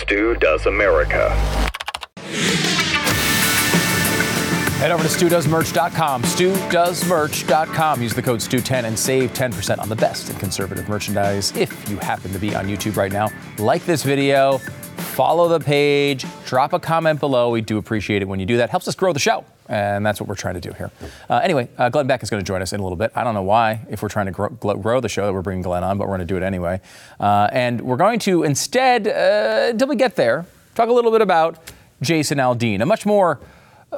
Stu Does America. Head over to StuDoesMerch.com, StuDoesMerch.com. Use the code STU10 and save 10% on the best in conservative merchandise. If you happen to be on YouTube right now, like this video, follow the page, drop a comment below. We do appreciate it when you do that. Helps us grow the show. And that's what we're trying to do here. Uh, anyway, uh, Glenn Beck is going to join us in a little bit. I don't know why, if we're trying to grow, grow the show, that we're bringing Glenn on, but we're going to do it anyway. Uh, and we're going to instead, uh, until we get there, talk a little bit about Jason Aldean, a much more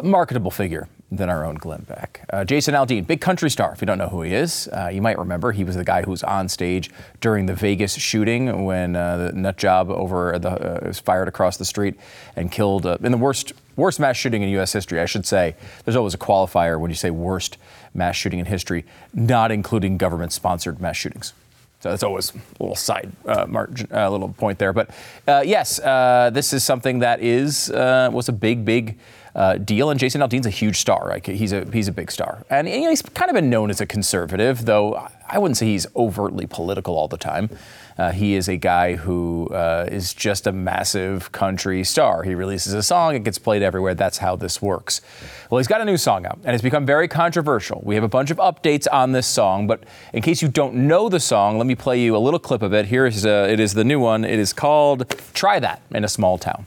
marketable figure than our own Glenn Beck. Uh, Jason Aldean, big country star. If you don't know who he is, uh, you might remember he was the guy who was on stage during the Vegas shooting when uh, the nut job over the uh, was fired across the street and killed uh, in the worst worst mass shooting in U.S. history. I should say there's always a qualifier when you say worst mass shooting in history, not including government-sponsored mass shootings. So that's always a little side uh, margin, a uh, little point there. But uh, yes, uh, this is something that is was a big, big uh, deal. And Jason Aldean's a huge star. Right? He's a he's a big star, and he's kind of been known as a conservative, though I wouldn't say he's overtly political all the time. Uh, he is a guy who uh, is just a massive country star. He releases a song, it gets played everywhere. That's how this works. Well, he's got a new song out, and it's become very controversial. We have a bunch of updates on this song, but in case you don't know the song, let me play you a little clip of it. Here is a, uh, it is the new one. It is called "Try That" in a Small Town.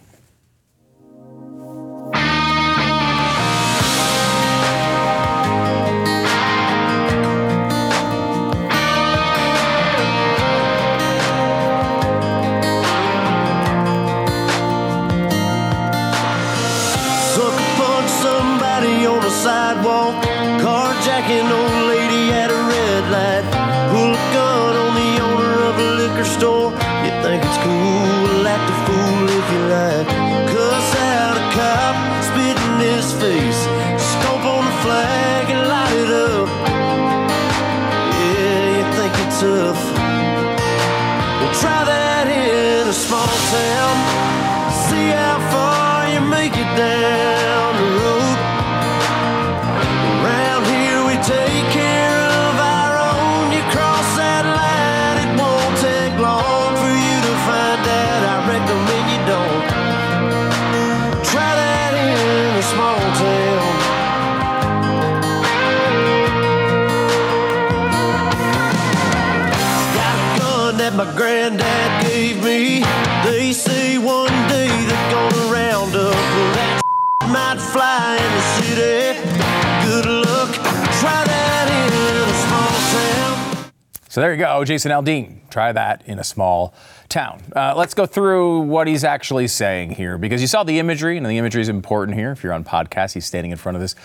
So there you go, Jason Aldean. Try that in a small town. Uh, let's go through what he's actually saying here because you saw the imagery, and the imagery is important here. If you're on podcast, he's standing in front of this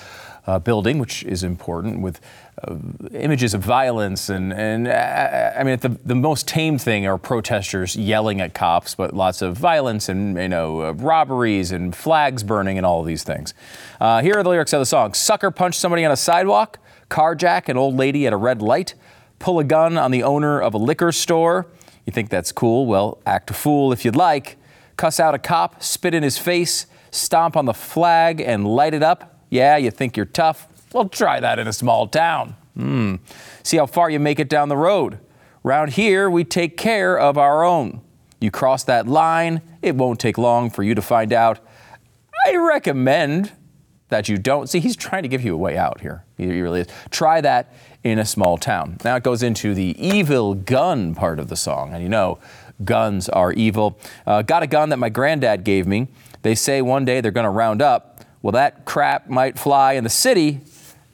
uh, building, which is important, with images of violence and and uh, I mean the the most tame thing are protesters yelling at cops, but lots of violence and you know uh, robberies and flags burning and all of these things. Uh, here are the lyrics of the song: "Sucker punch somebody on a sidewalk, carjack an old lady at a red light." pull a gun on the owner of a liquor store. You think that's cool? Well, act a fool if you'd like. Cuss out a cop, spit in his face, stomp on the flag, and light it up. Yeah, you think you're tough? Well, try that in a small town. Hmm. See how far you make it down the road. Round here, we take care of our own. You cross that line, it won't take long for you to find out. I recommend that you don't. See, he's trying to give you a way out here. He really is. Try that in a small town. Now it goes into the evil gun part of the song, and you know, guns are evil. Uh, got a gun that my granddad gave me. They say one day they're going to round up. Well, that crap might fly in the city.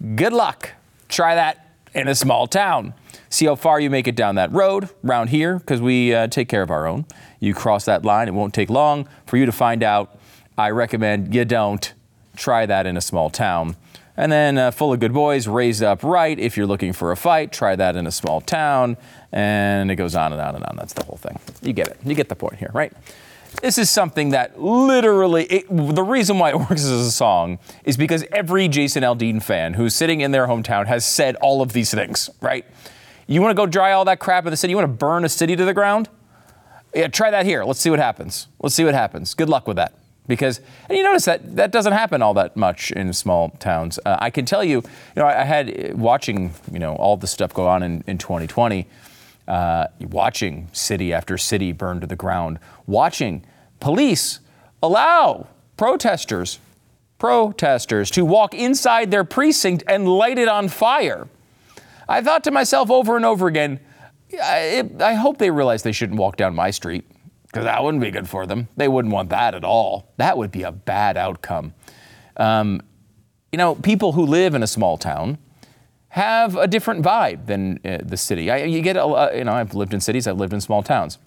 Good luck. Try that in a small town. See how far you make it down that road, round here, because we uh, take care of our own. You cross that line, it won't take long for you to find out. I recommend you don't. Try that in a small town. And then uh, Full of Good Boys, Raised Up Right. If you're looking for a fight, try that in a small town. And it goes on and on and on. That's the whole thing. You get it. You get the point here, right? This is something that literally, it, the reason why it works as a song is because every Jason Aldean fan who's sitting in their hometown has said all of these things, right? You want to go dry all that crap in the city? You want to burn a city to the ground? Yeah, try that here. Let's see what happens. Let's see what happens. Good luck with that because and you notice that that doesn't happen all that much in small towns. Uh, I can tell you, you know, I, I, had watching, you know, all the stuff go on in, in 2020, uh, watching city after city burn to the ground, watching police allow protesters, protesters to walk inside their precinct and light it on fire. I thought to myself over and over again, I, I hope they realize they shouldn't walk down my street because that wouldn't be good for them. They wouldn't want that at all. That would be a bad outcome. Um, you know, people who live in a small town have a different vibe than uh, the city. I, you get, a, you know, I've lived in cities, I've lived in small towns.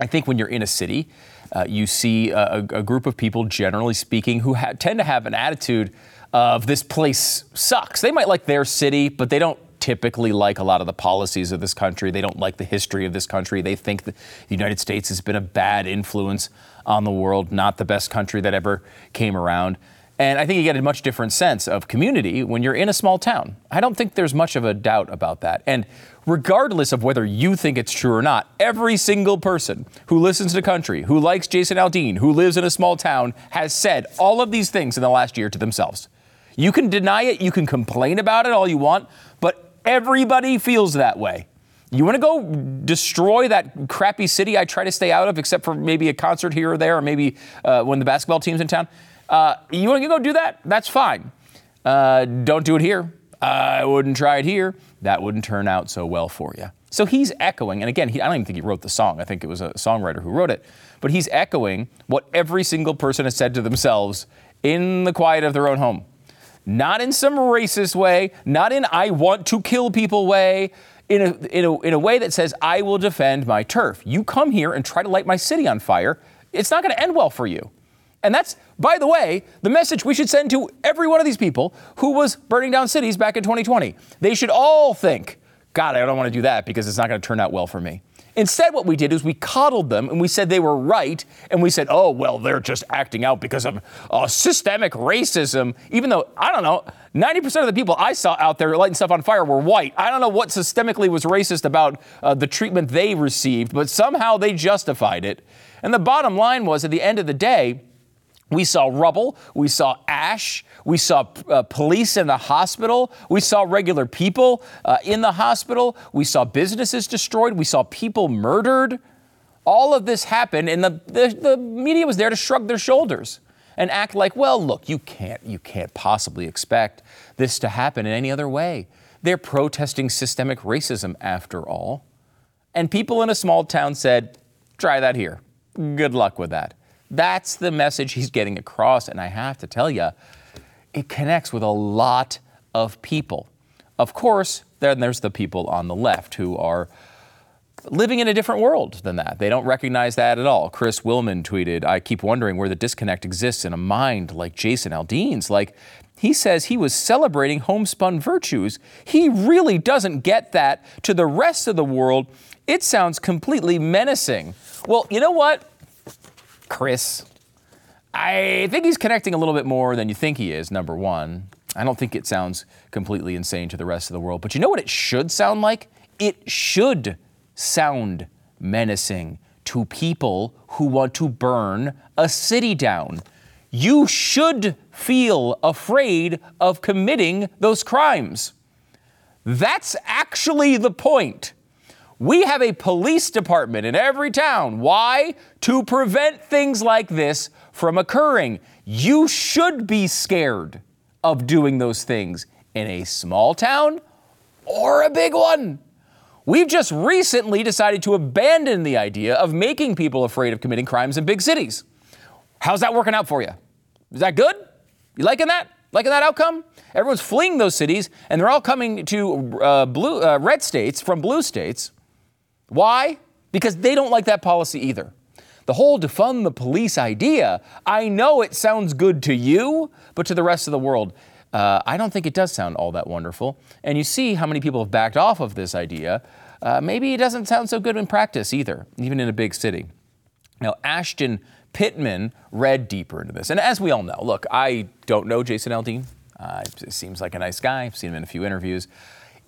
I think when you're in a city, uh, you see a, a, group of people, generally speaking, who ha- tend to have an attitude of this place sucks. They might like their city, but they don't typically like a lot of the policies of this country. They don't like the history of this country. They think the United States has been a bad influence on the world, not the best country that ever came around. And I think you get a much different sense of community when you're in a small town. I don't think there's much of a doubt about that. And regardless of whether you think it's true or not, every single person who listens to country, who likes Jason Aldean, who lives in a small town, has said all of these things in the last year to themselves. You can deny it, you can complain about it all you want, but everybody feels that way. You want to go destroy that crappy city I try to stay out of, except for maybe a concert here or there, or maybe uh, when the basketball team's in town? Uh, you want to go do that? That's fine. Uh, don't do it here. I wouldn't try it here. That wouldn't turn out so well for you. So he's echoing, and again, he, I don't even think he wrote the song. I think it was a songwriter who wrote it. But he's echoing what every single person has said to themselves in the quiet of their own home. Not in some racist way, not in I want to kill people way, in a, in a, in a way that says, I will defend my turf. You come here and try to light my city on fire, it's not going to end well for you. And that's, by the way, the message we should send to every one of these people who was burning down cities back in 2020. They should all think, God, I don't want to do that because it's not going to turn out well for me. Instead, what we did is we coddled them and we said they were right, and we said, oh, well, they're just acting out because of uh, systemic racism, even though, I don't know, 90% of the people I saw out there lighting stuff on fire were white. I don't know what systemically was racist about uh, the treatment they received, but somehow they justified it. And the bottom line was, at the end of the day, we saw rubble. We saw ash. We saw uh, police in the hospital. We saw regular people uh, in the hospital. We saw businesses destroyed. We saw people murdered. All of this happened, and the, the, the media was there to shrug their shoulders and act like, well, look, you can't, you can't possibly expect this to happen in any other way. They're protesting systemic racism after all. And people in a small town said, try that here. Good luck with that. That's the message he's getting across. And I have to tell you, it connects with a lot of people. Of course, then there's the people on the left who are living in a different world than that. They don't recognize that at all. Chris Willman tweeted, I keep wondering where the disconnect exists in a mind like Jason Aldean's. Like, he says he was celebrating homespun virtues. He really doesn't get that. To the rest of the world, it sounds completely menacing. Well, you know what? Chris. I think he's connecting a little bit more than you think he is, number one. I don't think it sounds completely insane to the rest of the world. But you know what it should sound like? It should sound menacing to people who want to burn a city down. You should feel afraid of committing those crimes. That's actually the point. We have a police department in every town. Why? To prevent things like this from occurring. You should be scared of doing those things in a small town or a big one. We've just recently decided to abandon the idea of making people afraid of committing crimes in big cities. How's that working out for you? Is that good? You liking that? Liking that outcome? Everyone's fleeing those cities, and they're all coming to uh, blue, uh, red states from blue states. Why? Because they don't like that policy either. The whole defund the police idea, I know it sounds good to you, but to the rest of the world, uh, I don't think it does sound all that wonderful. And you see how many people have backed off of this idea. Uh, maybe it doesn't sound so good in practice either, even in a big city. Now, Ashton Pittman read deeper into this. And as we all know, look, I don't know Jason Aldean. Uh, seems like a nice guy. I've seen him in a few interviews.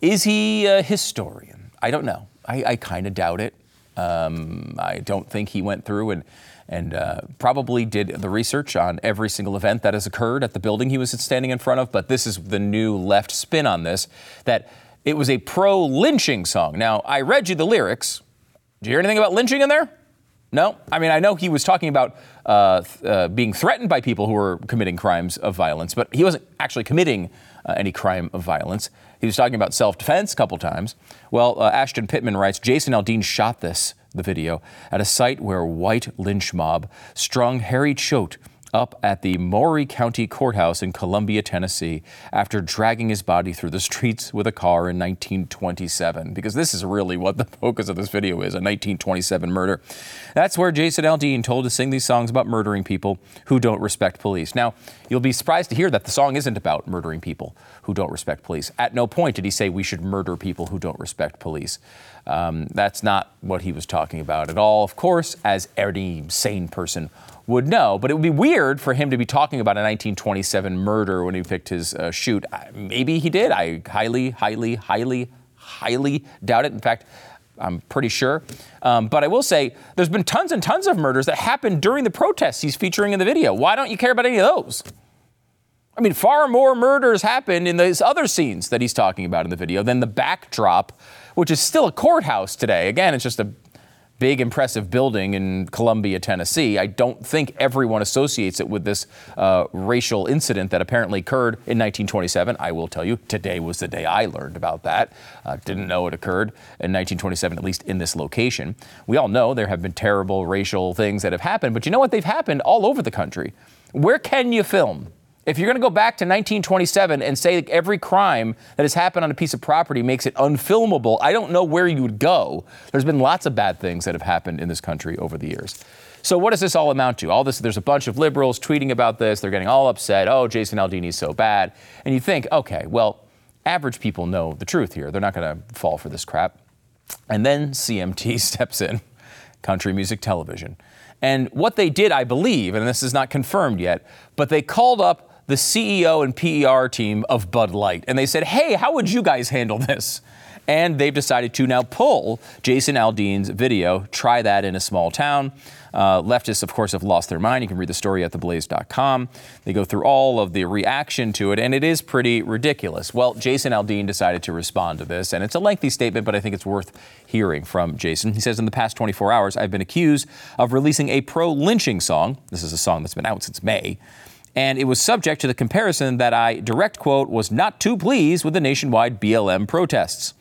Is he a historian? I don't know. I, I kind of doubt it. Um, I don't think he went through and and uh, probably did the research on every single event that has occurred at the building he was standing in front of. But this is the new left spin on this that it was a pro lynching song. Now, I read you the lyrics. Did you hear anything about lynching in there? No, I mean, I know he was talking about uh, uh, being threatened by people who were committing crimes of violence, but he wasn't actually committing uh, any crime of violence. He was talking about self defense a couple times. Well, uh, Ashton Pittman writes Jason Aldean shot this, the video, at a site where white lynch mob strung Harry Choate up at the Maury County Courthouse in Columbia, Tennessee, after dragging his body through the streets with a car in 1927. Because this is really what the focus of this video is a 1927 murder. That's where Jason Aldean told to sing these songs about murdering people who don't respect police. Now, you'll be surprised to hear that the song isn't about murdering people who don't respect police. At no point did he say we should murder people who don't respect police. Um, that's not what he was talking about at all, of course, as any sane person would know. But it would be weird for him to be talking about a 1927 murder when he picked his uh, shoot. Maybe he did. I highly, highly, highly, highly doubt it. In fact, I'm pretty sure. Um, but I will say there's been tons and tons of murders that happened during the protests he's featuring in the video. Why don't you care about any of those? I mean, far more murders happened in those other scenes that he's talking about in the video than the backdrop, which is still a courthouse today. Again, it's just a big, impressive building in Columbia, Tennessee. I don't think everyone associates it with this uh, racial incident that apparently occurred in 1927. I will tell you, today was the day I learned about that. Uh, didn't know it occurred in 1927, at least in this location. We all know there have been terrible racial things that have happened, but you know what? They've happened all over the country. Where can you film? If you're going to go back to 1927 and say every crime that has happened on a piece of property makes it unfilmable, I don't know where you would go. There's been lots of bad things that have happened in this country over the years. So what does this all amount to? All this there's a bunch of liberals tweeting about this. They're getting all upset. Oh, Jason Aldean's so bad. And you think, okay, well, average people know the truth here. They're not going to fall for this crap. And then CMT steps in, Country Music Television. And what they did, I believe, and this is not confirmed yet, but they called up the CEO and PR team of Bud Light. And they said, hey, how would you guys handle this? And they've decided to now pull Jason Aldean's video, try that in a small town. Uh, leftists, of course, have lost their mind. You can read the story at theblaze.com. They go through all of the reaction to it, and it is pretty ridiculous. Well, Jason Aldean decided to respond to this, and it's a lengthy statement, but I think it's worth hearing from Jason. He says, In the past 24 hours, I've been accused of releasing a pro lynching song. This is a song that's been out since May and it was subject to the comparison that I, direct quote, was not too pleased with the nationwide BLM protests.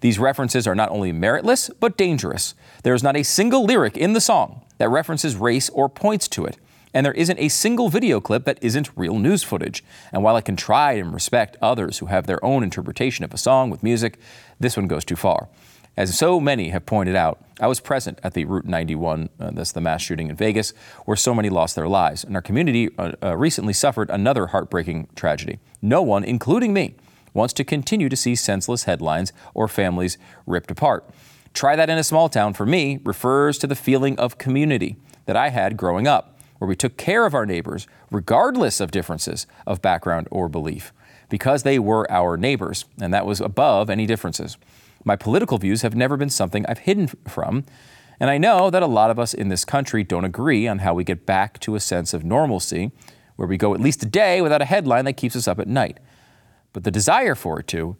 These references are not only meritless, but dangerous. There is not a single lyric in the song that references race or points to it. And there isn't a single video clip that isn't real news footage. And while I can try and respect others who have their own interpretation of a song with music, this one goes too far. As so many have pointed out, I was present at the Route 91, uh, that's the mass shooting in Vegas, where so many lost their lives. And our community uh, uh, recently suffered another heartbreaking tragedy. No one, including me, wants to continue to see senseless headlines or families ripped apart. Try that in a small town, for me, refers to the feeling of community that I had growing up, where we took care of our neighbors, regardless of differences of background or belief, because they were our neighbors, and that was above any differences. My political views have never been something I've hidden from, and I know that a lot of us in this country don't agree on how we get back to a sense of normalcy where we go at least a day without a headline that keeps us up at night. But the desire for it to,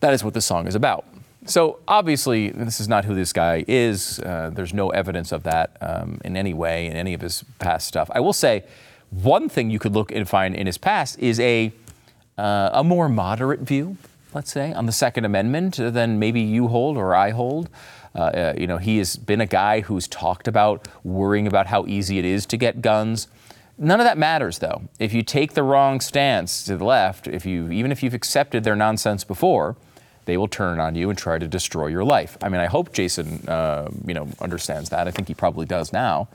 that is what the song is about. So obviously, this is not who this guy is. Uh, there's no evidence of that um, in any way in any of his past stuff. I will say, one thing you could look and find in his past is a uh, a more moderate view let's say, on the Second Amendment than maybe you hold or I hold. Uh, uh, you know, he has been a guy who's talked about worrying about how easy it is to get guns. None of that matters, though. If you take the wrong stance to the left, if you even if you've accepted their nonsense before, they will turn on you and try to destroy your life. I mean, I hope Jason, uh, you know, understands that. I think he probably does now.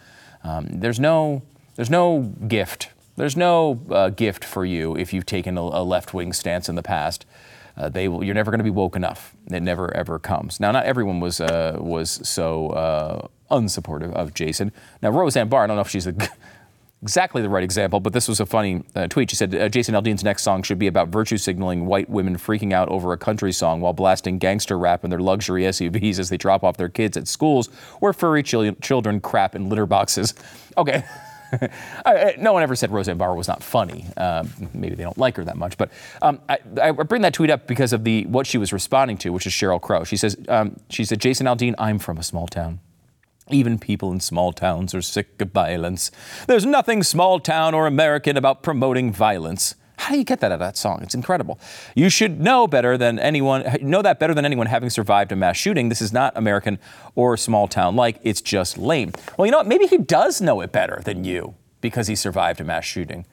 Um, there's no, there's no gift. There's no uh, gift for you if you've taken a, a left-wing stance in the past uh, they will, you're never going to be woke enough. It never ever comes. Now, not everyone was uh, was so uh, unsupportive of Jason. Now, Roseanne Barr, I don't know if she's a, exactly the right example, but this was a funny uh, tweet. She said uh, Jason Aldean's next song should be about virtue signaling white women freaking out over a country song while blasting gangster rap in their luxury SUVs as they drop off their kids at schools where furry chil- children crap in litter boxes. Okay. no one ever said Roseanne Barr was not funny. Um, maybe they don't like her that much. But um, I, I, bring that tweet up because of the what she was responding to, which is Sheryl Crow. She says, um, she said, Jason Aldean, I'm from a small town. Even people in small towns are sick of violence. There's nothing small town or American about promoting violence. How do you get that out of that song? It's incredible. You should know better than anyone, know that better than anyone having survived a mass shooting. This is not American or small town like. It's just lame. Well, you know what? Maybe he does know it better than you because he survived a mass shooting.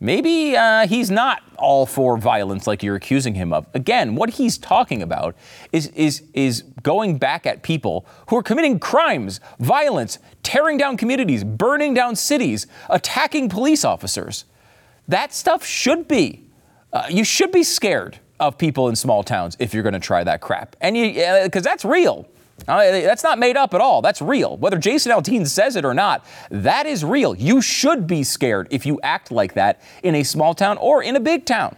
Maybe uh, he's not all for violence like you're accusing him of. Again, what he's talking about is, is, is going back at people who are committing crimes, violence, tearing down communities, burning down cities, attacking police officers. That stuff should be, uh, you should be scared of people in small towns if you're going to try that crap. And you, because that's real. Uh, that's not made up at all. That's real. Whether Jason Aldean says it or not, that is real. You should be scared if you act like that in a small town or in a big town.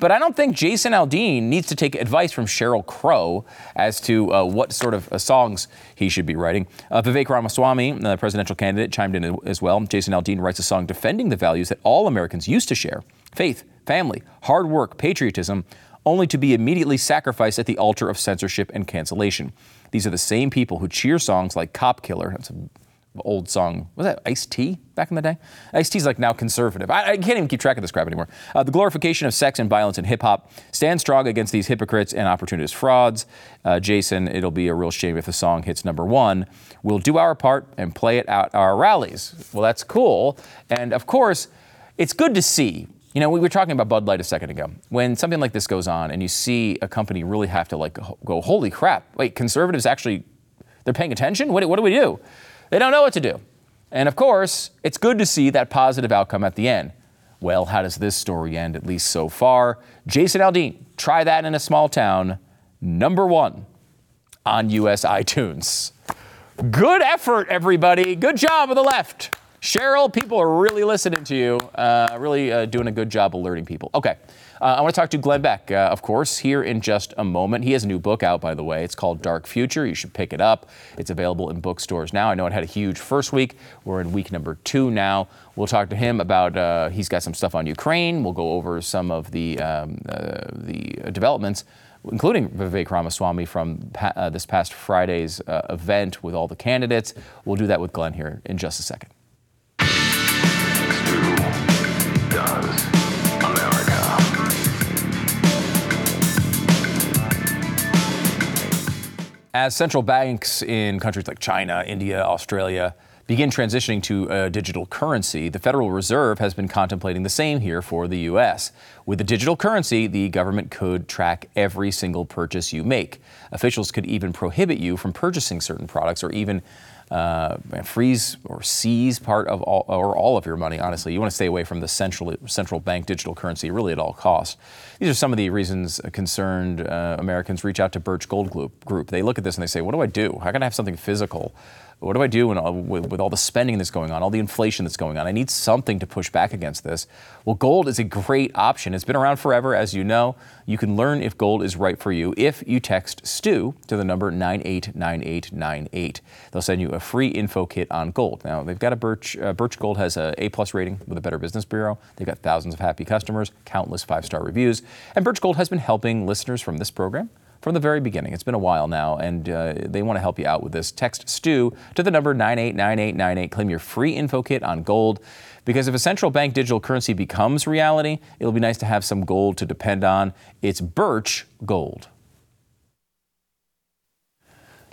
But I don't think Jason Aldean needs to take advice from Sheryl Crow as to uh, what sort of uh, songs he should be writing. Uh, Vivek Ramaswamy, the presidential candidate, chimed in as well. Jason Aldean writes a song defending the values that all Americans used to share faith, family, hard work, patriotism, only to be immediately sacrificed at the altar of censorship and cancellation. These are the same people who cheer songs like Cop Killer. That's an old song. Was that Ice T back in the day? Ice T's like now conservative. I, I, can't even keep track of this crap anymore. Uh, the glorification of sex and violence in hip hop stands strong against these hypocrites and opportunist frauds. Uh, Jason, it'll be a real shame if the song hits number one. We'll do our part and play it at our rallies. Well, that's cool. And of course, it's good to see you know, we were talking about Bud Light a second ago. When something like this goes on and you see a company really have to like go, holy crap, wait, conservatives actually, they're paying attention? What, what do we do? They don't know what to do. And of course, it's good to see that positive outcome at the end. Well, how does this story end, at least so far? Jason Aldean, try that in a small town. Number one on US iTunes. Good effort, everybody. Good job of the left. Sheryl, people are really listening to you, uh, really uh, doing a good job alerting people. Okay, uh, I want to talk to Glenn Beck, uh, of course, here in just a moment. He has a new book out, by the way. It's called Dark Future. You should pick it up. It's available in bookstores now. I know it had a huge first week. We're in week number two now. We'll talk to him about, uh, he's got some stuff on Ukraine. We'll go over some of the, um, uh, the developments including Vivek Ramaswamy from uh, this past Friday's uh, event with all the candidates. We'll do that with Glenn here in just a second. As central banks in countries like China, India, Australia begin transitioning to a digital currency, the Federal Reserve has been contemplating the same here for the U.S. With a digital currency, the government could track every single purchase you make. Officials could even prohibit you from purchasing certain products or even uh, freeze or seize part of all or all of your money. Honestly, you want to stay away from the central central bank digital currency really at all costs. These are some of the reasons concerned uh, Americans reach out to Birch Gold Group. They look at this and they say, "What do I do? How can I have something physical?" What do I do when, with, with all the spending that's going on, all the inflation that's going on? I need something to push back against this. Well, gold is a great option. It's been around forever, as you know. You can learn if gold is right for you if you text STU to the number 989898. They'll send you a free info kit on gold. Now, they've got a Birch, uh, Birch Gold has a A plus rating with the Better Business Bureau. They've got thousands of happy customers, countless five star reviews, and Birch Gold has been helping listeners from this program from the very beginning. It's been a while now, and uh, they want to help you out with this. Text STU to the number 989898. Claim your free info kit on gold. Because if a central bank digital currency becomes reality, it'll be nice to have some gold to depend on. It's Birch Gold.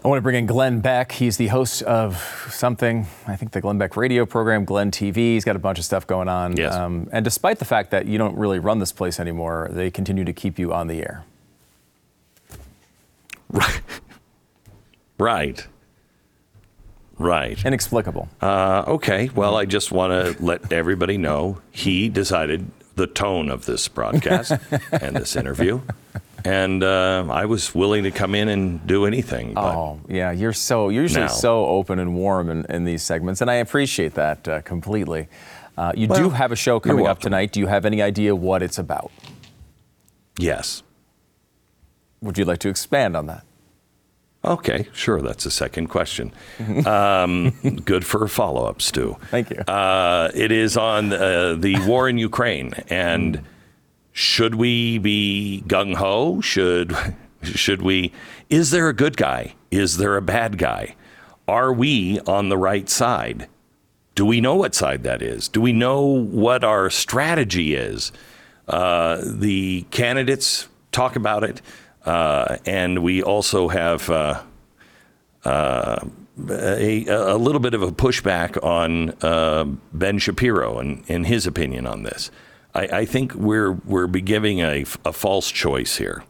I want to bring in Glenn Beck. He's the host of something, I think the Glenn Beck radio program, Glenn TV. He's got a bunch of stuff going on. Yes. Um, and despite the fact that you don't really run this place anymore, they continue to keep you on the air. Right. right. Right. Inexplicable. Uh, okay. Well, I just want to let everybody know he decided the tone of this broadcast and this interview. And uh, I was willing to come in and do anything. oh, yeah. You're so you're usually now, so open and warm in, in, these segments, and I appreciate that uh, completely. Uh, you well, do have a show coming up tonight. Do you have any idea what it's about? Yes. Would you like to expand on that? Okay, sure. That's a second question. Um, good for a follow up, Stu. Thank you. Uh, it is on uh, the war in Ukraine. And should we be gung ho? Should, should we? Is there a good guy? Is there a bad guy? are we on the right side? Do we know what side that is? Do we know what our strategy is? Uh, the candidates talk about it, uh, and we also have uh, uh a, a, little bit of a pushback on uh, Ben Shapiro and, and, his opinion on this. I, I think we're we're giving a, a false choice here.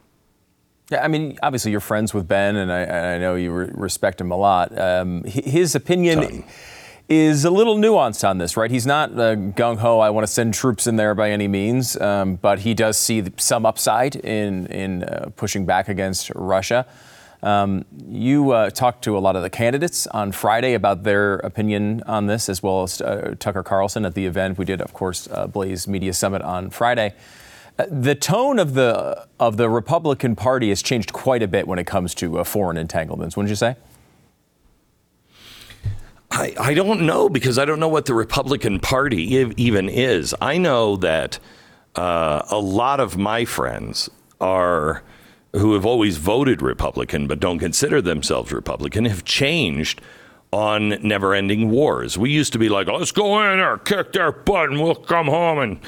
Yeah, I mean, obviously you're friends with Ben, and I, I know you re- respect him a lot. Um, his opinion. Ton is a little nuanced on this, right? He's not uh, gung ho. I want to send troops in there by any means, um, but he does see some upside in in uh, pushing back against Russia. Um, you uh, talked to a lot of the candidates on Friday about their opinion on this, as well as uh, Tucker Carlson at the event. We did, of course, uh, Blaze Media Summit on Friday. Uh, the tone of the of the Republican Party has changed quite a bit when it comes to foreign entanglements. Wouldn't you say? I, I don't know because I don't know what the Republican Party even is. I know that uh, a lot of my friends are who have always voted Republican but don't consider themselves Republican have changed on never ending wars. We used to be like, let's go in there, kick their butt, and we'll come home. And,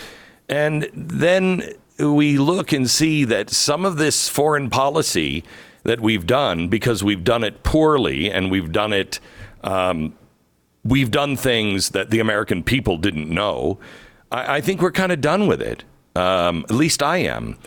and then we look and see that some of this foreign policy that we've done, because we've done it poorly and we've done it um, we've done things that the American people didn't know. I, I think we're kind of done with it. Um, at least I am,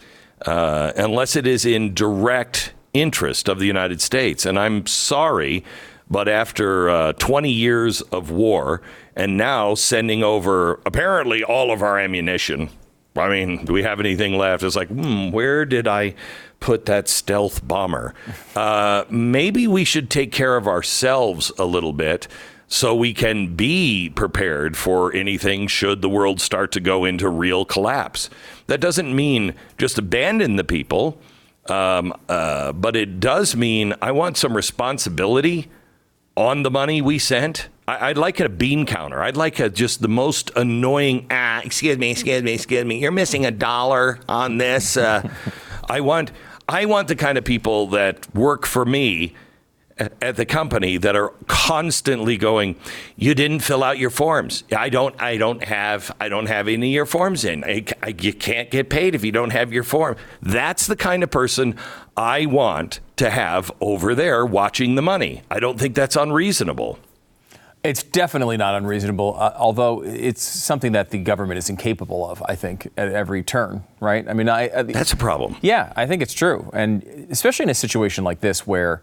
uh, unless it is in direct interest of the United States. And I'm sorry, but after uh, 20 years of war and now sending over apparently all of our ammunition. I mean, do we have anything left? It's like, hmm, where did I put that stealth bomber? Uh, maybe we should take care of ourselves a little bit so we can be prepared for anything should the world start to go into real collapse. That doesn't mean just abandon the people, um, uh, but it does mean I want some responsibility on the money we sent. I, would like a bean counter. I'd like a, just the most annoying. Ah, excuse me, excuse me, excuse me. You're missing a dollar on this. Uh, I want. I want the kind of people that work for me at the company that are constantly going you didn't fill out your forms i don't i don't have i don't have any of your forms in I, I, you can't get paid if you don't have your form that's the kind of person i want to have over there watching the money i don't think that's unreasonable it's definitely not unreasonable, uh, although it's something that the government is incapable of, I think, at every turn, right? I mean, I, I, That's a problem. Yeah, I think it's true. And especially in a situation like this where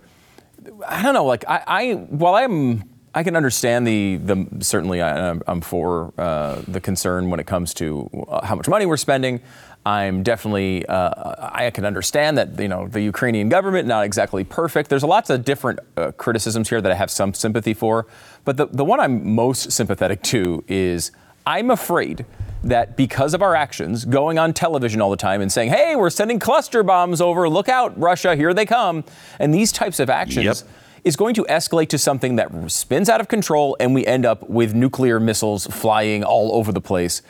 I don't know. Like I, I while I'm I can understand the the certainly I, am for uh, the concern when it comes to uh, how much money we're spending. I'm definitely uh, I can understand that you know the Ukrainian government not exactly perfect. There's lots of different uh, criticisms here that I have some sympathy for, but the the one I'm most sympathetic to is I'm afraid that because of our actions, going on television all the time and saying, hey, we're sending cluster bombs over, look out, Russia, here they come, and these types of actions. Yep. Is going to escalate to something that spins out of control, and we end up with nuclear missiles flying all over the place.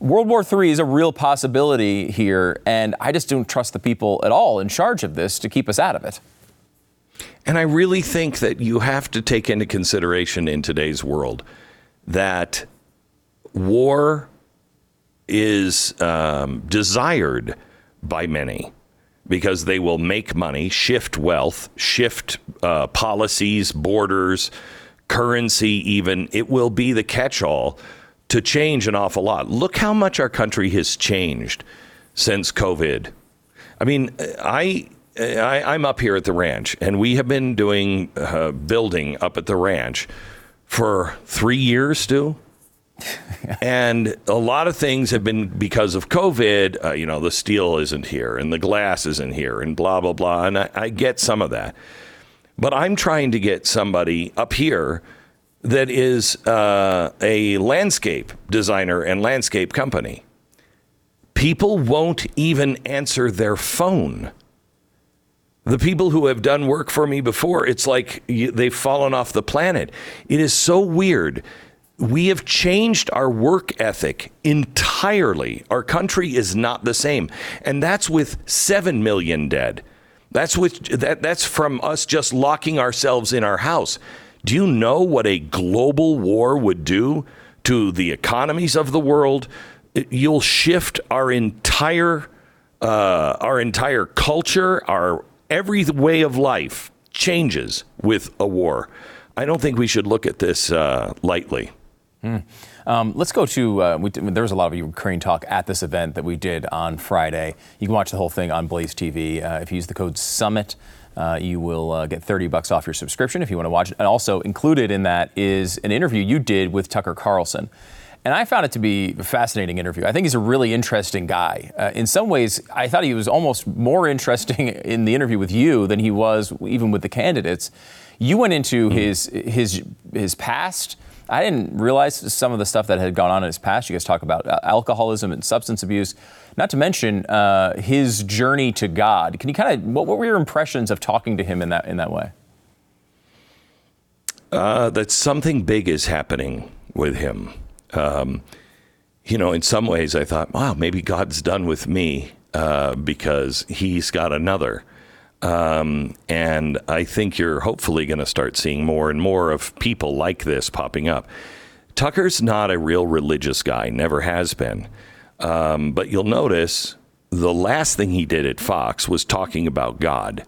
World War III is a real possibility here, and I just don't trust the people at all in charge of this to keep us out of it. And I really think that you have to take into consideration in today's world that war is um, desired by many because they will make money, shift wealth, shift uh, policies, borders, currency, even. It will be the catch all to change an awful lot. Look how much our country has changed since COVID. I mean, I. I, am up here at the ranch, and we have been doing uh, building up at the ranch for three years, Stu. and a lot of things have been because of COVID. Uh, you know, the steel isn't here and the glass isn't here and blah, blah, blah. And I, I get some of that. But I'm trying to get somebody up here that is uh, a landscape designer and landscape company. People won't even answer their phone. The people who have done work for me before, it's like they've fallen off the planet. It is so weird we have changed our work ethic entirely. Our country is not the same. And that's with 7 million dead. That's with that that's from us just locking ourselves in our house. Do you know what a global war would do to the economies of the world? You'll shift our entire uh, our entire culture, our every way of life changes with a war. I don't think we should look at this uh, lightly. Mm. Um, let's go to. Uh, we, there was a lot of Ukraine talk at this event that we did on Friday. You can watch the whole thing on Blaze TV uh, if you use the code Summit. Uh, you will uh, get 30 bucks off your subscription if you want to watch it. And also included in that is an interview you did with Tucker Carlson. And I found it to be a fascinating interview. I think he's a really interesting guy. Uh, in some ways, I thought he was almost more interesting in the interview with you than he was even with the candidates. You went into mm-hmm. his his his past. I didn't realize some of the stuff that had gone on in his past. You guys talk about uh, alcoholism and substance abuse. Not to mention uh, his journey to God. Can you kind of what, what, were your impressions of talking to him in that in that way? Uh, that something big is happening with him um, you know, in some ways, I thought, wow, maybe God's done with me uh, because He's got another. Um, and I think you're hopefully going to start seeing more and more of people like this popping up. Tucker's not a real religious guy, never has been. Um, but you'll notice the last thing he did at Fox was talking about God.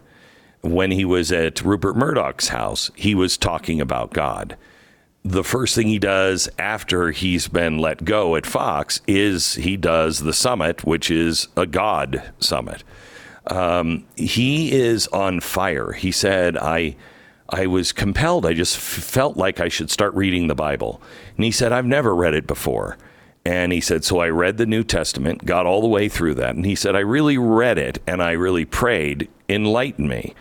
When he was at Rupert Murdoch's house, he was talking about God the first thing he does after he's been let go at Fox is he does the summit, which is a God summit. Um, he is on fire. He said, I. I was compelled. I just f- felt like I should start reading the Bible. And he said, I've never read it before. And he said, So I read the New Testament, got all the way through that. And he said, I really read it and I really prayed, enlighten me.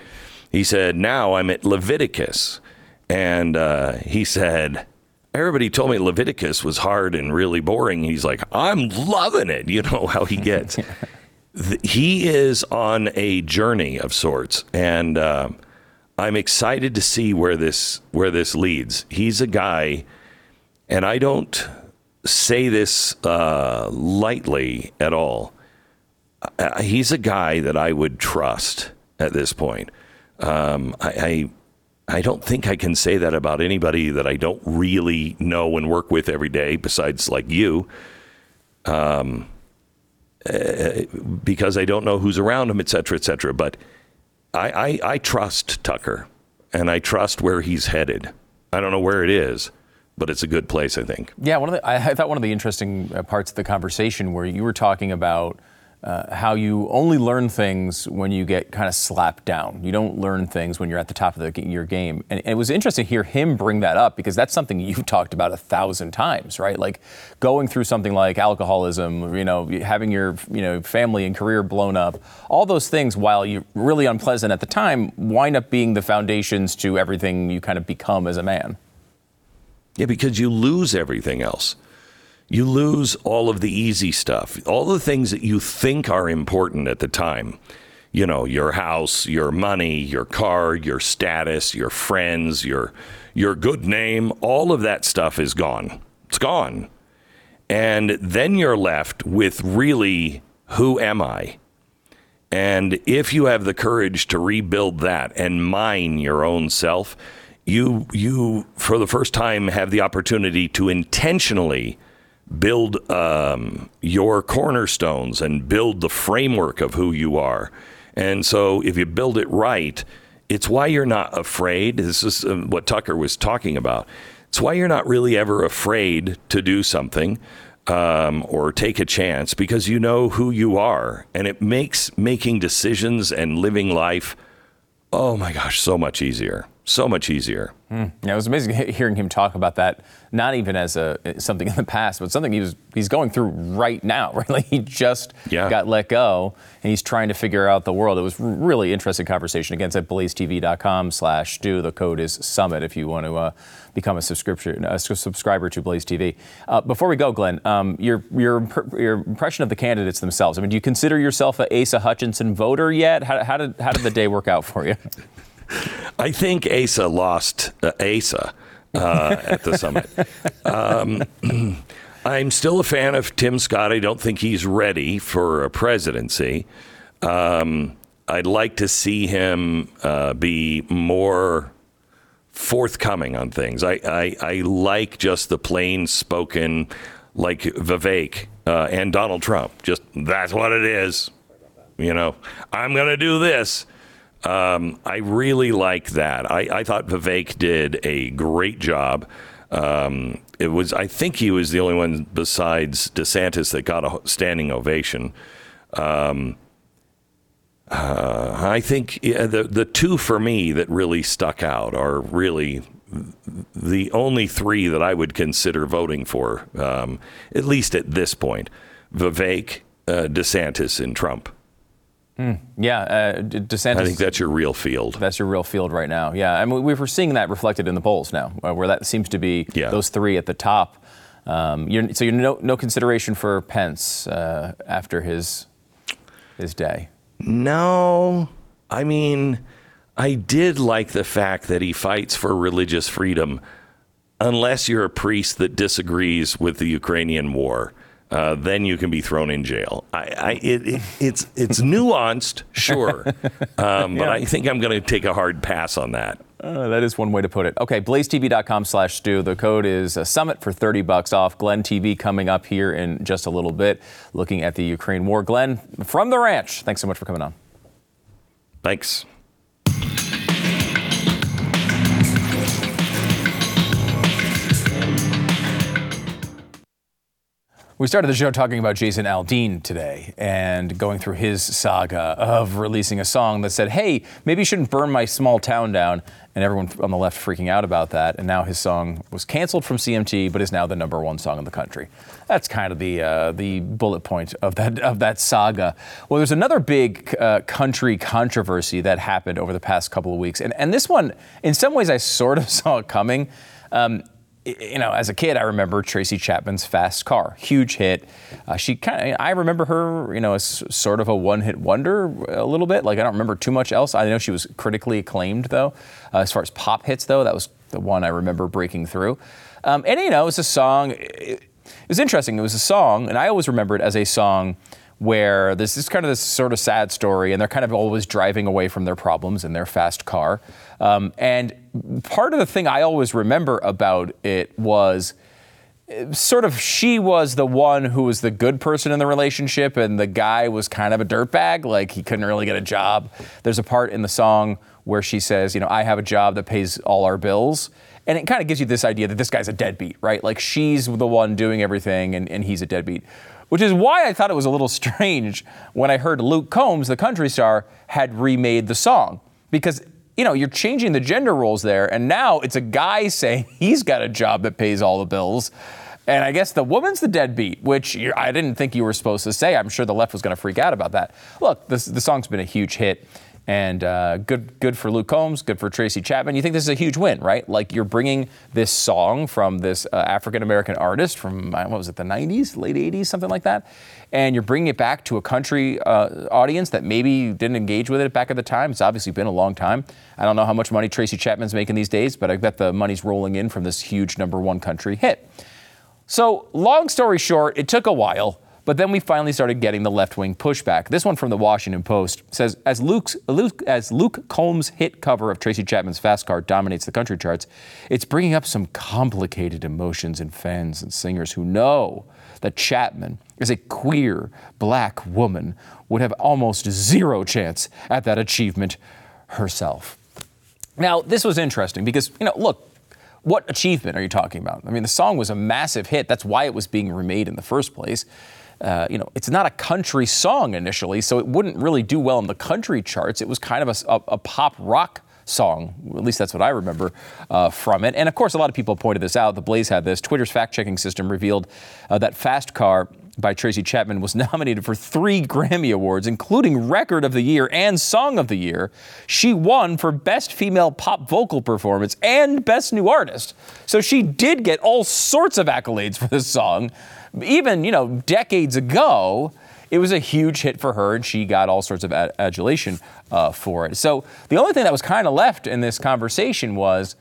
He said, Now I'm at Leviticus. And uh, he said, Everybody told me Leviticus was hard and really boring. He's like, I'm loving it. You know how he gets. he is on a journey of sorts, and uh, I'm excited to see where this where this leads. He's a guy, and I don't say this uh, lightly at all. Uh, he's a guy that I would trust at this point. Um, I, I I don't think I can say that about anybody that I don't really know and work with every day, besides like you, um, uh, because I don't know who's around him, et cetera, et cetera. But I, I, I trust Tucker, and I trust where he's headed. I don't know where it is, but it's a good place, I think. Yeah, one of the, I, thought one of the interesting uh, parts of the conversation where you were talking about uh, how you only learn things when you get kind of slapped down. You don't learn things when you're at the top of the, your game. And, and, it was interesting to hear him bring that up because that's something you've talked about a thousand times, right? Like going through something like alcoholism, you know, having your you know family and career blown up, all those things, while you're really unpleasant at the time, wind up being the foundations to everything you kind of become as a man. Yeah, because you lose everything else you lose all of the easy stuff, all the things that you think are important at the time. You know, your house, your money, your car, your status, your friends, your your good name, all of that stuff is gone. It's gone. And then you're left with really who am I? And if you have the courage to rebuild that and mine your own self, you you for the first time have the opportunity to intentionally build um, your cornerstones and build the framework of who you are. And so, if you build it right, it's why you're not afraid. This is uh, what Tucker was talking about. It's why you're not really ever afraid to do something um, or take a chance because you know who you are. And it makes making decisions and living life, oh my gosh, so much easier so much easier. Mm. Yeah, it was amazing hearing him talk about that. Not even as a something in the past, but something he was he's going through right now. Right, like he just yeah. got let go, and he's trying to figure out the world. It was really interesting conversation. Again, it's at blazetv.com/slash do. The code is Summit if you want to uh, become a subscription a subscriber to Blaze TV. Uh, before we go, Glenn, um, your your your impression of the candidates themselves. I mean, do you consider yourself a Asa Hutchinson voter yet? How, how did how did the day work out for you? I think Asa lost uh, Asa uh, at the summit. Um, I'm still a fan of Tim Scott. I don't think he's ready for a presidency. Um, I'd like to see him uh, be more forthcoming on things. I, I, I like just the plain spoken, like Vivek uh, and Donald Trump. Just that's what it is. You know, I'm going to do this. Um, I really like that. I, I thought Vivek did a great job. Um, it was, I think he was the only one besides DeSantis that got a standing ovation. Um, uh, I think the the two for me that really stuck out are really the only three that I would consider voting for, um, at least at this point: Vivek, uh, DeSantis, and Trump. Mm, yeah, uh, DeSantis. I think that's your real field. That's your real field right now. Yeah, I mean, we are seeing that reflected in the polls now, uh, where that seems to be yeah. those three at the top. Um, you're, so you're no, no consideration for Pence uh, after his his day. No, I mean, I did like the fact that he fights for religious freedom, unless you're a priest that disagrees with the Ukrainian war. Uh, then you can be thrown in jail. I, I, it, it, it's it's nuanced, sure, um, but yeah. I think I'm going to take a hard pass on that. Uh, that is one way to put it. Okay, blazetv.com slash stu. The code is a summit for 30 bucks off. Glenn TV coming up here in just a little bit, looking at the Ukraine war. Glenn, from the ranch, thanks so much for coming on. Thanks. We started the show talking about Jason Aldean today and going through his saga of releasing a song that said, hey, maybe you shouldn't burn my small town down. And everyone on the left freaking out about that. And now his song was canceled from CMT, but is now the number one song in the country. That's kind of the uh, the bullet point of that of that saga. Well, there's another big uh, country controversy that happened over the past couple of weeks, and and this one, in some ways, I sort of saw it coming. Um, you know, as a kid, I remember Tracy Chapman's Fast Car, huge hit. Uh, she kind of, I remember her, you know, as sort of a one-hit wonder a little bit. Like I don't remember too much else. I know she was critically acclaimed though. Uh, as far as pop hits though, that was the one I remember breaking through. Um, and you know, it was a song. It, it was interesting. It was a song, and I always remember it as a song where this is kind of this sort of sad story, and they're kind of always driving away from their problems in their fast car. Um, and part of the thing I always remember about it was sort of she was the one who was the good person in the relationship, and the guy was kind of a dirtbag, like he couldn't really get a job. There's a part in the song where she says, You know, I have a job that pays all our bills. And it kind of gives you this idea that this guy's a deadbeat, right? Like she's the one doing everything and, and he's a deadbeat which is why I thought it was a little strange when I heard Luke Combs, the country star, had remade the song. Because, you know, you're changing the gender roles there, and now it's a guy saying he's got a job that pays all the bills. And I guess the woman's the deadbeat, which I didn't think you were supposed to say. I'm sure the left was going to freak out about that. Look, this, the song's been a huge hit. And uh, good, good for Luke Combs, good for Tracy Chapman. You think this is a huge win, right? Like you're bringing this song from this uh, African American artist from uh, what was it, the 90s, late 80s, something like that, and you're bringing it back to a country uh, audience that maybe didn't engage with it back at the time. It's obviously been a long time. I don't know how much money Tracy Chapman's making these days, but I bet the money's rolling in from this huge number one country hit. So, long story short, it took a while. But then we finally started getting the left wing pushback. This one from the Washington Post says as, Luke's, Luke, as Luke Combs' hit cover of Tracy Chapman's Fast Car dominates the country charts, it's bringing up some complicated emotions in fans and singers who know that Chapman, as a queer black woman, would have almost zero chance at that achievement herself. Now, this was interesting because, you know, look, what achievement are you talking about? I mean, the song was a massive hit. That's why it was being remade in the first place. Uh, you know, it's not a country song initially, so it wouldn't really do well in the country charts. It was kind of a, a, a pop rock song. At least that's what I remember uh, from it. And of course, a lot of people pointed this out. The Blaze had this. Twitter's fact checking system revealed uh, that Fast Car by Tracy Chapman was nominated for three Grammy Awards, including Record of the Year and Song of the Year. She won for Best Female Pop Vocal Performance and Best New Artist. So she did get all sorts of accolades for this song even, you know, decades ago, it was a huge hit for her, and she got all sorts of adulation uh, for it. So the only thing that was kind of left in this conversation was,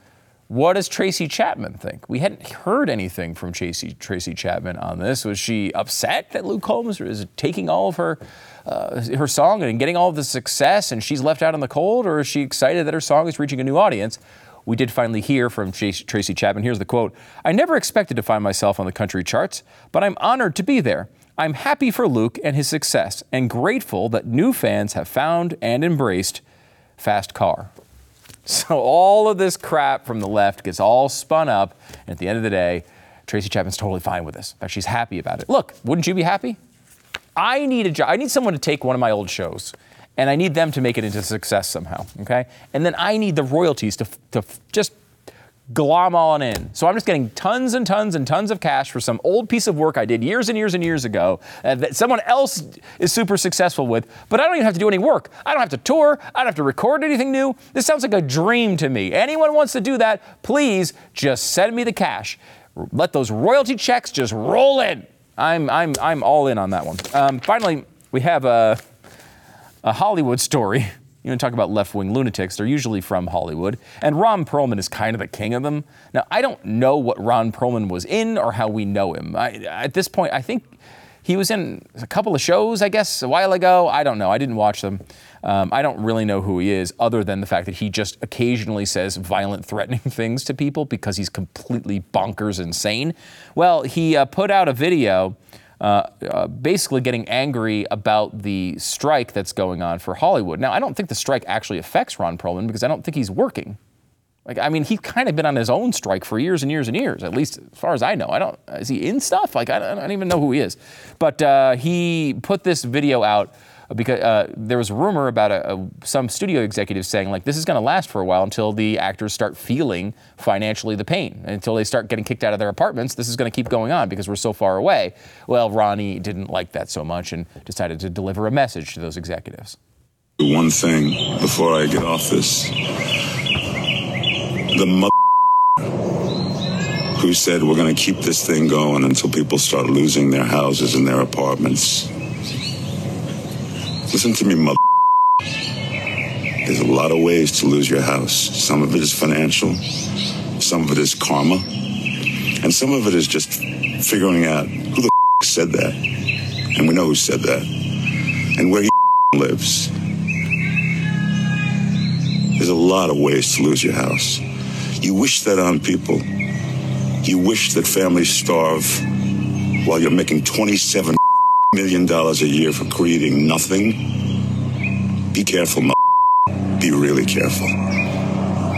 what does Tracy Chapman think? We hadn't heard anything from Tracy, Tracy Chapman on this. Was she upset that Luke Combs is taking all of her uh, her song and getting all of the success, and she's left out in the cold, or is she excited that her song is reaching a new audience? we did finally hear from Tracy Chapman. Here's the quote I never expected to find myself on the country charts, but I'm honored to be there. I'm happy for Luke and his success and grateful that new fans have found and embraced Fast Car. So all of this crap from the left gets all spun up, and at the end of the day, Tracy Chapman's totally fine with this. In fact, she's happy about it. Look, wouldn't you be happy? I need a job. I need someone to take one of my old shows and I need them to make it into success somehow, okay? And then I need the royalties to, to just glom all in. So I'm just getting tons and tons and tons of cash for some old piece of work I did years and years and years ago uh, that someone else is super successful with, but I don't even have to do any work. I don't have to tour. I don't have to record anything new. This sounds like a dream to me. Anyone wants to do that, please just send me the cash. Let those royalty checks just roll in. I'm, I'm, I'm all in on that one. Um, finally, we have a, a Hollywood story. You to talk about left wing lunatics, they're usually from Hollywood. And Ron Perlman is kind of the king of them. Now, I don't know what Ron Perlman was in or how we know him. I, at this point, I think he was in a couple of shows, I guess, a while ago. I don't know. I didn't watch them. Um, I don't really know who he is, other than the fact that he just occasionally says violent, threatening things to people because he's completely bonkers insane. Well, he uh, put out a video. Uh, uh, basically getting angry about the strike that's going on for Hollywood. Now, I don't think the strike actually affects Ron Perlman because I don't think he's working. Like, I mean, he's kind of been on his own strike for years and years and years, at least as far as I know. I don't, is he in stuff? Like, I don't, I don't even know who he is. But uh, he put this video out because uh, there was a rumor about a, a, some studio executives saying like this is going to last for a while until the actors start feeling financially the pain. Until they start getting kicked out of their apartments this is going to keep going on because we're so far away. Well ronnie didn't like that so much and decided to deliver a message to those executives. One thing before i get off this the mother who said we're going to keep this thing going until people start losing their houses and their apartments Listen to me, mother. There's a lot of ways to lose your house. Some of it is financial, some of it is karma, and some of it is just figuring out who the said that. And we know who said that, and where he lives. There's a lot of ways to lose your house. You wish that on people. You wish that families starve while you're making 27 million dollars a year for creating nothing, be careful, be really careful.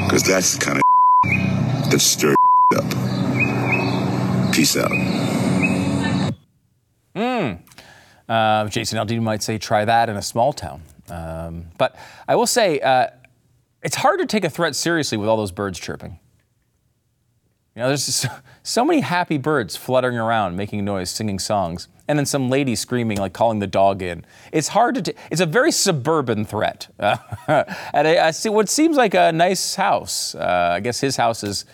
Because that's the kind of that stirs up. Peace out. Hmm. Uh, Jason Aldean might say, try that in a small town. Um, but I will say, uh, it's hard to take a threat seriously with all those birds chirping. You know, there's so, so, many happy birds fluttering around, making noise, singing songs, and then some lady screaming, like calling the dog in. It's hard to. T- it's a very suburban threat. Uh, and I, I, see what seems like a nice house. Uh, I guess his house is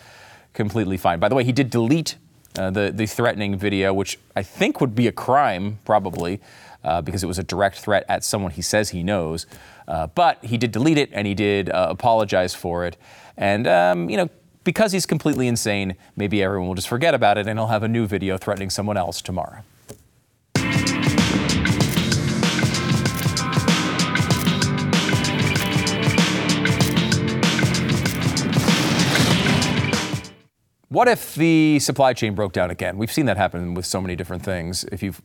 completely fine. By the way, he did delete uh, the the threatening video, which I think would be a crime, probably, uh, because it was a direct threat at someone he says he knows. Uh, but he did delete it, and he did uh, apologize for it. And um, you know because he's completely insane, maybe everyone will just forget about it and he'll have a new video threatening someone else tomorrow. What if the supply chain broke down again? We've seen that happen with so many different things. If you've,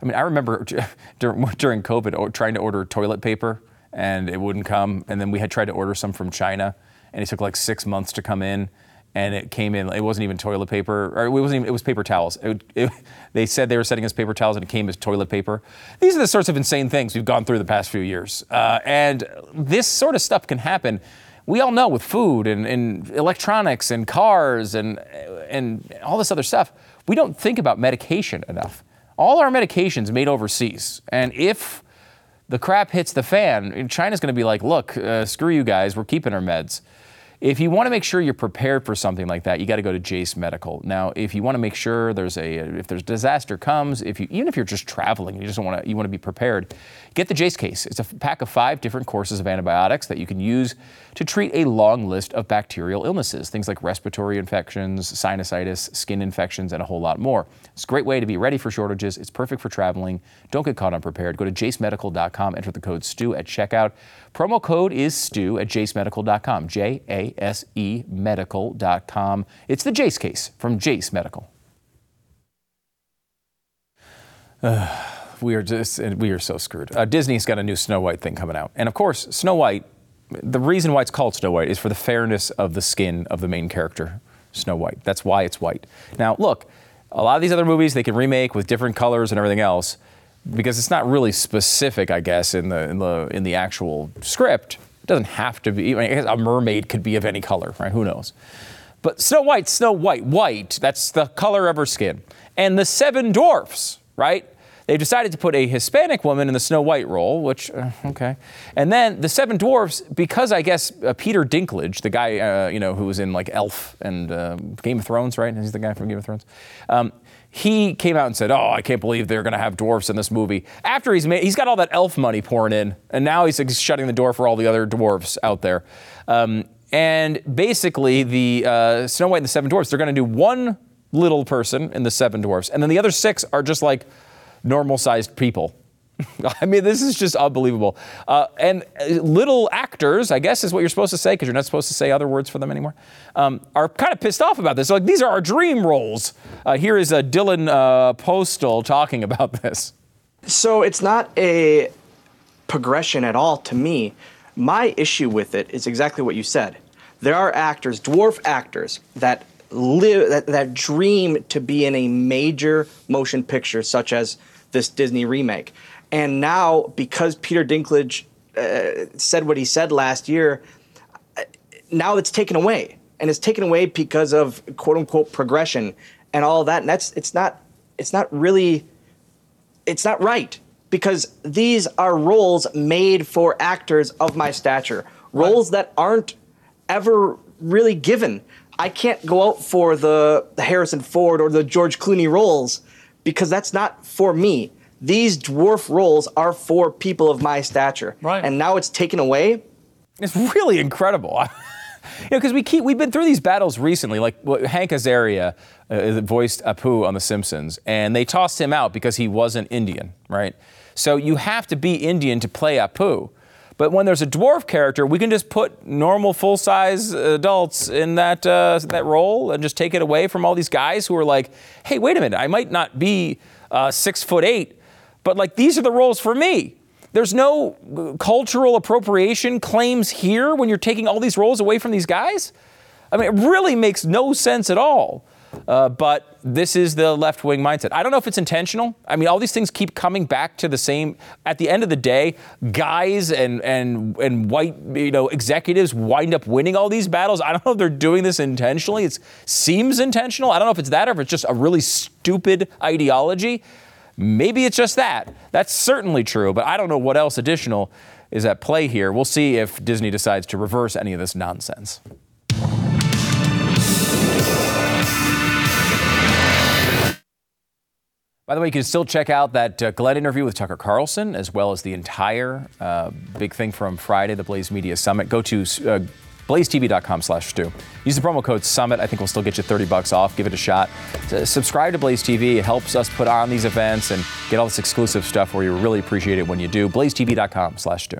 I mean, I remember during COVID trying to order toilet paper and it wouldn't come, and then we had tried to order some from China and it took like six months to come in. And it came in. It wasn't even toilet paper, or it wasn't. Even, it was paper towels. It, it, they said they were sending us paper towels, and it came as toilet paper. These are the sorts of insane things we've gone through the past few years, uh, and this sort of stuff can happen we all know with food and, and, electronics and cars and, and all this other stuff, we don't think about medication enough. All our medications made overseas. And if the crap hits the fan, China's going to be like, look, uh, screw you guys, we're keeping our meds. If you want to make sure you're prepared for something like that, you got to go to Jase Medical. Now, if you want to make sure there's a if there's disaster comes, if you even if you're just traveling, you just want to you want to be prepared, get the Jase case. It's a pack of 5 different courses of antibiotics that you can use to treat a long list of bacterial illnesses, things like respiratory infections, sinusitis, skin infections, and a whole lot more. It's a great way to be ready for shortages. It's perfect for traveling. Don't get caught unprepared. Go to jasemedical.com, enter the code STU at checkout. Promo code is STU at jasemedical.com, J A J-A-S-E medical.com. It's the Jase case from Jase Medical. Uh, we are just we are so screwed. Uh, Disney's got a new Snow White thing coming out, and of course, Snow White. The reason why it's called Snow White is for the fairness of the skin of the main character, Snow White. That's why it's white. Now, look, a lot of these other movies they can remake with different colors and everything else because it's not really specific, I guess, in the in the in the actual script. It doesn't have to be. I guess a mermaid could be of any color, right? Who knows? But Snow White, Snow White, white. That's the color of her skin. And the seven dwarfs, right? They decided to put a Hispanic woman in the Snow White role, which, uh, okay. And then the Seven Dwarfs, because I guess uh, Peter Dinklage, the guy, uh, you know, who was in like Elf and uh, Game of Thrones, right? He's the guy from Game of Thrones. Um, he came out and said, "Oh, I can't believe they're going to have dwarfs in this movie." After he's made, he's got all that elf money pouring in, and now he's, he's shutting the door for all the other dwarfs out there. Um, and basically, the uh, Snow White and the Seven Dwarfs, they're going to do one little person in the Seven Dwarfs, and then the other six are just like normal-sized people. I mean, this is just unbelievable. Uh, and uh, little actors, I guess is what you're supposed to say, because you're not supposed to say other words for them anymore, um, are kind of pissed off about this. like, these are our dream roles. Uh, here is uh, Dylan uh, Postl talking about this. So it's not a progression at all to me. My issue with it is exactly what you said. There are actors, dwarf actors, that live that, that dream to be in a major motion picture such as this Disney remake. And now, because Peter Dinklage uh, said what he said last year, now it's taken away, and it's taken away because of quote unquote progression and all that. And that's it's not it's not really it's not right because these are roles made for actors of my stature, roles that aren't ever really given. I can't go out for the Harrison Ford or the George Clooney roles because that's not for me these dwarf roles are for people of my stature. Right. And now it's taken away. It's really incredible. you know, because we keep we've been through these battles recently. Like Hank Azaria uh, voiced Apu on The Simpsons, and they tossed him out because he wasn't Indian, right? So you have to be Indian to play Apu. But when there's a dwarf character, we can just put normal full size adults in that uh, that role and just take it away from all these guys who are like, hey, wait a minute, I might not be uh, six foot eight but like these are the roles for me. There's no cultural appropriation claims here when you're taking all these roles away from these guys. I mean, it really makes no sense at all. Uh, but this is the left wing mindset. I don't know if it's intentional. I mean, all these things keep coming back to the same. At the end of the day, guys and and and white you know executives wind up winning all these battles. I don't know if they're doing this intentionally. It seems intentional. I don't know if it's that or if it's just a really stupid ideology. Maybe it's just that. That's certainly true, but I don't know what else additional is at play here. We'll see if Disney decides to reverse any of this nonsense. By the way, you can still check out that uh, Glenn interview with Tucker Carlson, as well as the entire uh, big thing from Friday, the Blaze Media Summit. Go to uh, blazetv.com slash stu. Use the promo code SUMMIT. I think we'll still get you 30 bucks off. Give it a shot. subscribe to Blaze TV. It helps us put on these events and get all this exclusive stuff where you really appreciate it when you do. blazetv.com slash stu.